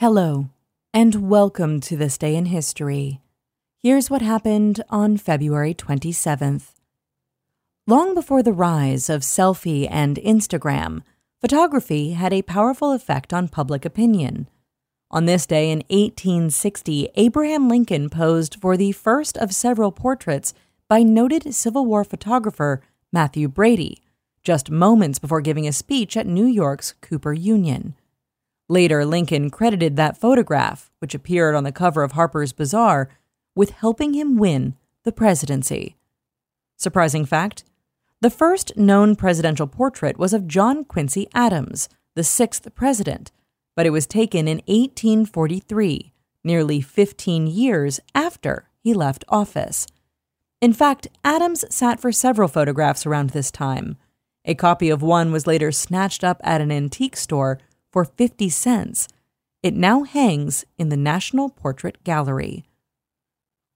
Hello, and welcome to this day in history. Here's what happened on February 27th. Long before the rise of selfie and Instagram, photography had a powerful effect on public opinion. On this day in 1860, Abraham Lincoln posed for the first of several portraits by noted Civil War photographer Mathew Brady, just moments before giving a speech at New York's Cooper Union. Later, Lincoln credited that photograph, which appeared on the cover of Harper's Bazaar, with helping him win the presidency. Surprising fact the first known presidential portrait was of John Quincy Adams, the sixth president, but it was taken in 1843, nearly 15 years after he left office. In fact, Adams sat for several photographs around this time. A copy of one was later snatched up at an antique store for 50 cents. It now hangs in the National Portrait Gallery.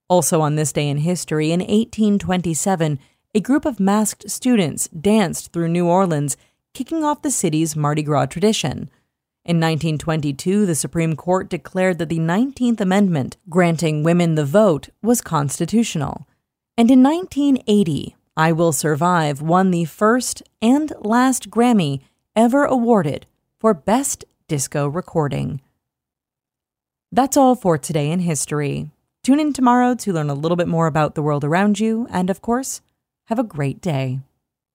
Also, on this day in history, in 1827, a group of masked students danced through New Orleans, kicking off the city's Mardi Gras tradition. In 1922, the Supreme Court declared that the 19th Amendment, granting women the vote, was constitutional. And in 1980, I Will Survive won the first and last Grammy ever awarded for Best Disco Recording. That's all for today in history. Tune in tomorrow to learn a little bit more about the world around you, and of course, have a great day.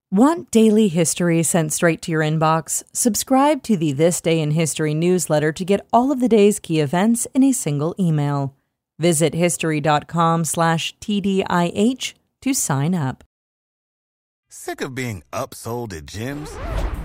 Want daily history sent straight to your inbox? Subscribe to the This Day in History newsletter to get all of the day's key events in a single email. Visit history.com/tdih to sign up. Sick of being upsold at gyms?